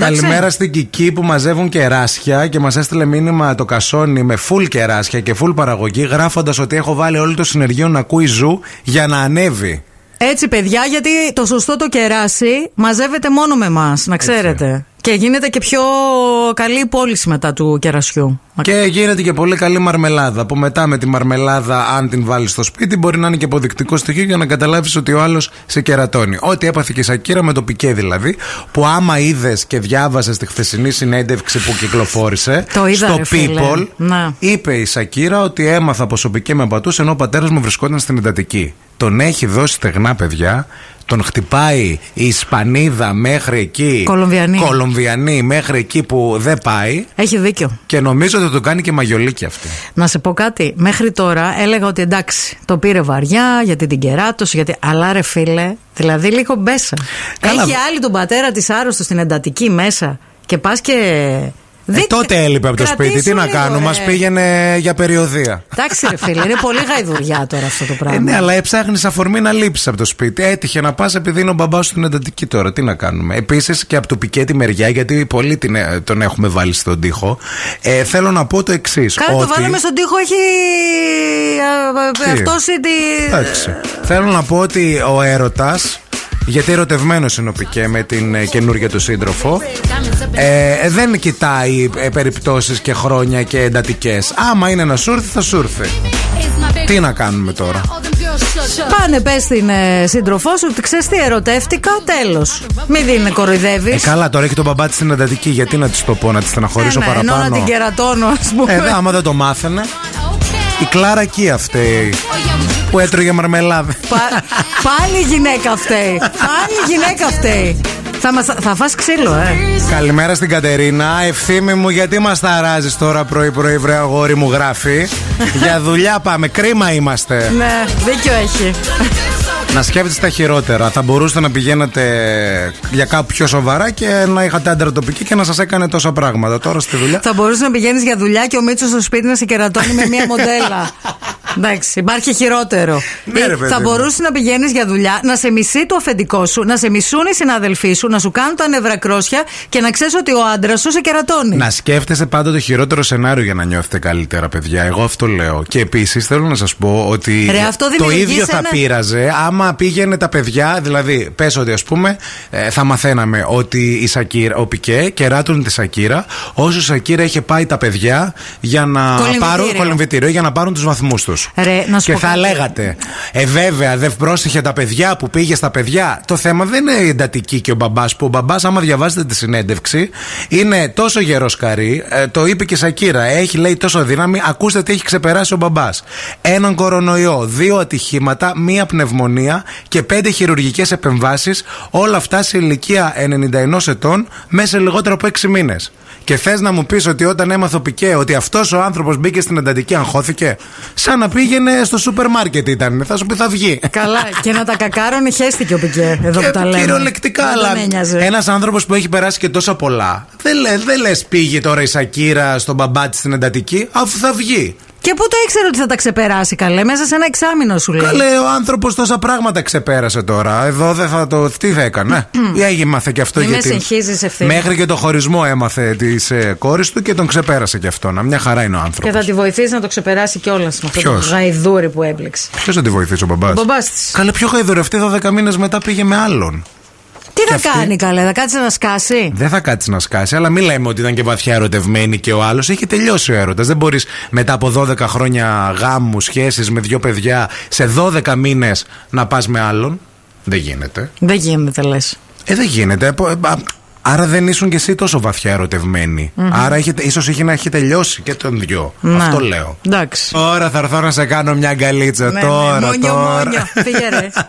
Καλημέρα στην Κική που μαζεύουν κεράσια και μας έστειλε μήνυμα το κασόνι με full κεράσια και full παραγωγή, γράφοντας ότι έχω βάλει όλο το συνεργείο να ακούει ζου για να ανέβει. Έτσι, παιδιά, γιατί το σωστό το κεράσι μαζεύεται μόνο με εμάς, να ξέρετε. Και γίνεται και πιο καλή η πώληση μετά του κερασιού. Και γίνεται και πολύ καλή μαρμελάδα. Που μετά με τη μαρμελάδα, αν την βάλεις στο σπίτι, μπορεί να είναι και αποδεικτικό στοιχείο για να καταλάβεις ότι ο άλλος σε κερατώνει. Ό,τι έπαθε και η Σακύρα με το πικέ δηλαδή, που άμα είδες και διάβασες τη χθεσινή συνέντευξη που κυκλοφόρησε Το είδα, στο ρε φίλε. People, Να. είπε η Σακύρα ότι έμαθα πως ο πικέ με πατούσε ενώ ο πατέρας μου βρισκόταν στην εντατική. Τον έχει δώσει στεγνά παιδιά. Τον χτυπάει η Ισπανίδα μέχρι εκεί. Κολομβιανή. Κολομβιανή μέχρι εκεί που δεν πάει. Έχει δίκιο. Και νομίζω ότι το κάνει και μαγιολίκι αυτή. Να σε πω κάτι. Μέχρι τώρα έλεγα ότι εντάξει, το πήρε βαριά γιατί την κεράτωσε. Γιατί... Αλλά ρε φίλε, δηλαδή λίγο μπέσα. Καλά. Έχει άλλη τον πατέρα της άρρωστος στην εντατική μέσα. Και πας και. Ε, Δείτε- τότε έλειπε από το κρατήσου σπίτι. Τι να λίγο, κάνω, ρε. μα πήγαινε για περιοδία. Εντάξει, ρε φίλε, είναι πολύ γαϊδουριά τώρα αυτό το πράγμα. Ε, ναι, αλλά έψαχνεις αφορμή να λείψεις από το σπίτι. Έτυχε να πας επειδή είναι ο μπαμπάς σου στην εντατική τώρα. Τι να κάνουμε. Επίσης και από το πικέτη μεριά, γιατί πολύ την, ε, τον έχουμε βάλει στον τοίχο. Ε, θέλω να πω το εξής. Κάνε το βάλαμε στον τοίχο, έχει Τι; αυτό τη. Εντάξει. Θέλω να πω ότι ο έρωτας. Γιατί ερωτευμένος είναι ο Πικέ με την ε, καινούργια του σύντροφο. Ε, δεν κοιτάει ε, περιπτώσεις και χρόνια και εντατικές. Άμα είναι να σου έρθει, θα σου έρθει. Τι να κάνουμε τώρα; Πάνε, πες στην ε, σύντροφό σου ότι ξέρεις τι, ερωτεύτηκα, τέλος. Μην την κοροϊδεύεις. Ε, καλά, τώρα έχει τον μπαμπά της στην εντατική. Γιατί να της το πω, να της στεναχωρήσω Ενώ να παραπάνω; την κερατώνω, ας πούμε. Ε, δε, άμα δεν το μάθαινε. Η Κλάρα εκεί αυτή που έτρωγε μαρμελάδα. Πα- πάλι η γυναίκα φταίει. Πάλι η γυναίκα φταίει. Θα, μας, θα φας ξύλο, ε. Καλημέρα στην Κατερίνα. Ευθύμη μου, γιατί μας ταράζεις τώρα πρωί-πρωί, βρε αγόρι μου, γράφει. Για δουλειά πάμε. Κρίμα είμαστε. Ναι, δίκιο έχει. να σκέφτεστε τα χειρότερα. Θα μπορούσατε να πηγαίνετε για κάπου πιο σοβαρά και να είχατε άντρα τοπική και να σας έκανε τόσα πράγματα. Τώρα στη δουλειά. Θα μπορούσες να πηγαίνεις για δουλειά και ο Μίτσος στο σπίτι να σε κερατώνει με μία μοντέλα. Εντάξει, υπάρχει χειρότερο. Ναι, ρε, Ή παιδί θα μου. μπορούσες να πηγαίνεις για δουλειά, να σε μισεί το αφεντικό σου, να σε μισούν οι συναδελφοί σου, να σου κάνουν τα νευρακρόσια και να ξέρεις ότι ο άντρας σου σε κερατώνει. Να σκέφτεστε πάντα το χειρότερο σενάριο για να νιώθετε καλύτερα, παιδιά. Εγώ αυτό λέω. Και επίσης θέλω να σας πω ότι Ρε, αυτό το δημιουργεί ίδιο θα ένα- πείραζε άμα πήγαινε τα παιδιά. Δηλαδή, πες ότι ας πούμε ε, θα μαθαίναμε ότι η Σακύρα, ο Πικέ κεράτωνε τη Σακύρα, όσο η Σακύρα είχε πάει τα παιδιά για να Κολυμβητήριο. πάρουν κολυμβητήριο για να πάρουν τους βαθμούς τους. Ρε, να σου Και πω θα κάτι. λέγατε, Ε, βέβαια, δεν πρόσεχε τα παιδιά που πήγε στα παιδιά. Το θέμα δεν είναι η εντατική και ο μπαμπάς. Που ο μπαμπάς, άμα διαβάσετε τη συνέντευξη, είναι τόσο γερός καρύ. ε, το είπε και η Σακύρα. Έχει, λέει, τόσο δύναμη. Ακούστε τι έχει ξεπεράσει ο μπαμπάς. Έναν κορονοϊό, δύο ατυχήματα, μία πνευμονία και πέντε χειρουργικές επεμβάσεις. Όλα αυτά σε ηλικία 91 ετών μέσα σε λιγότερο από 6 μήνες. Και θες να μου πεις ότι όταν έμαθε ο Πικέ ότι αυτός ο άνθρωπος μπήκε στην εντατική, αγχώθηκε. Σαν να πήγαινε στο σούπερ μάρκετ ήταν. Θα σου πει θα βγει. Καλά, και να τα κακάρωνε χέστηκε ο Πικέ. Εδώ Και που τα λέμε. κυριολεκτικά, Δεν τον αλλά ένοιαζε. ένας άνθρωπος που έχει περάσει και τόσα πολλά. Δεν λε δεν λες πήγε τώρα η Σακύρα στον μπαμπά της στην εντατική, αφού θα βγει. Και πού το ήξερε ότι θα τα ξεπεράσει, καλέ; Μέσα σε ένα εξάμεινο σου λέει. Καλέ, ο άνθρωπος τόσα πράγματα ξεπέρασε τώρα. Εδώ δεν θα το. Τι θα έκανε; Ή έμαθε και αυτό Μη με γιατί. συγχύζεις, ευθύμη. Μέχρι και το χωρισμό έμαθε τη ε, κόρης του και τον ξεπέρασε και αυτό. Να μια χαρά είναι ο Και άνθρωπο. θα τη βοηθήσει να το ξεπεράσει κιόλας με αυτό το Ποιος; γαϊδούρι που έμπλεξε. Ποιος θα τη βοηθήσει ο μπαμπάς; Ο μπαμπάς της. Καλέ, πιο γαϊδουρευτή 12 μήνες μετά πήγε με άλλον. Τι να αυτή- κάνει, καλέ, θα κάτσει να σκάσει; Δεν θα κάτσει να σκάσει, αλλά μην λέμε ότι ήταν και βαθιά ερωτευμένη και ο άλλος. Έχει τελειώσει ο έρωτας. Δεν μπορείς μετά από 12 χρόνια γάμου, σχέσει με δύο παιδιά, σε 12 μήνες να πας με άλλον. Δεν γίνεται. Δεν γίνεται, λες. Ε, δεν γίνεται. Απο- ε, α, Άρα δεν ήσουν κι εσύ τόσο βαθιά ερωτευμένη. Άρα είχε, ίσως είχε να έχει τελειώσει και τον δυο. Αυτό λέω. Εντάξει. Τώρα θα έρθω να σε κάνω μια αγκαλίτσα. Ναι, τώρα, ναι, μόνιο, τώρα. μόνιο. Φύγε ρε.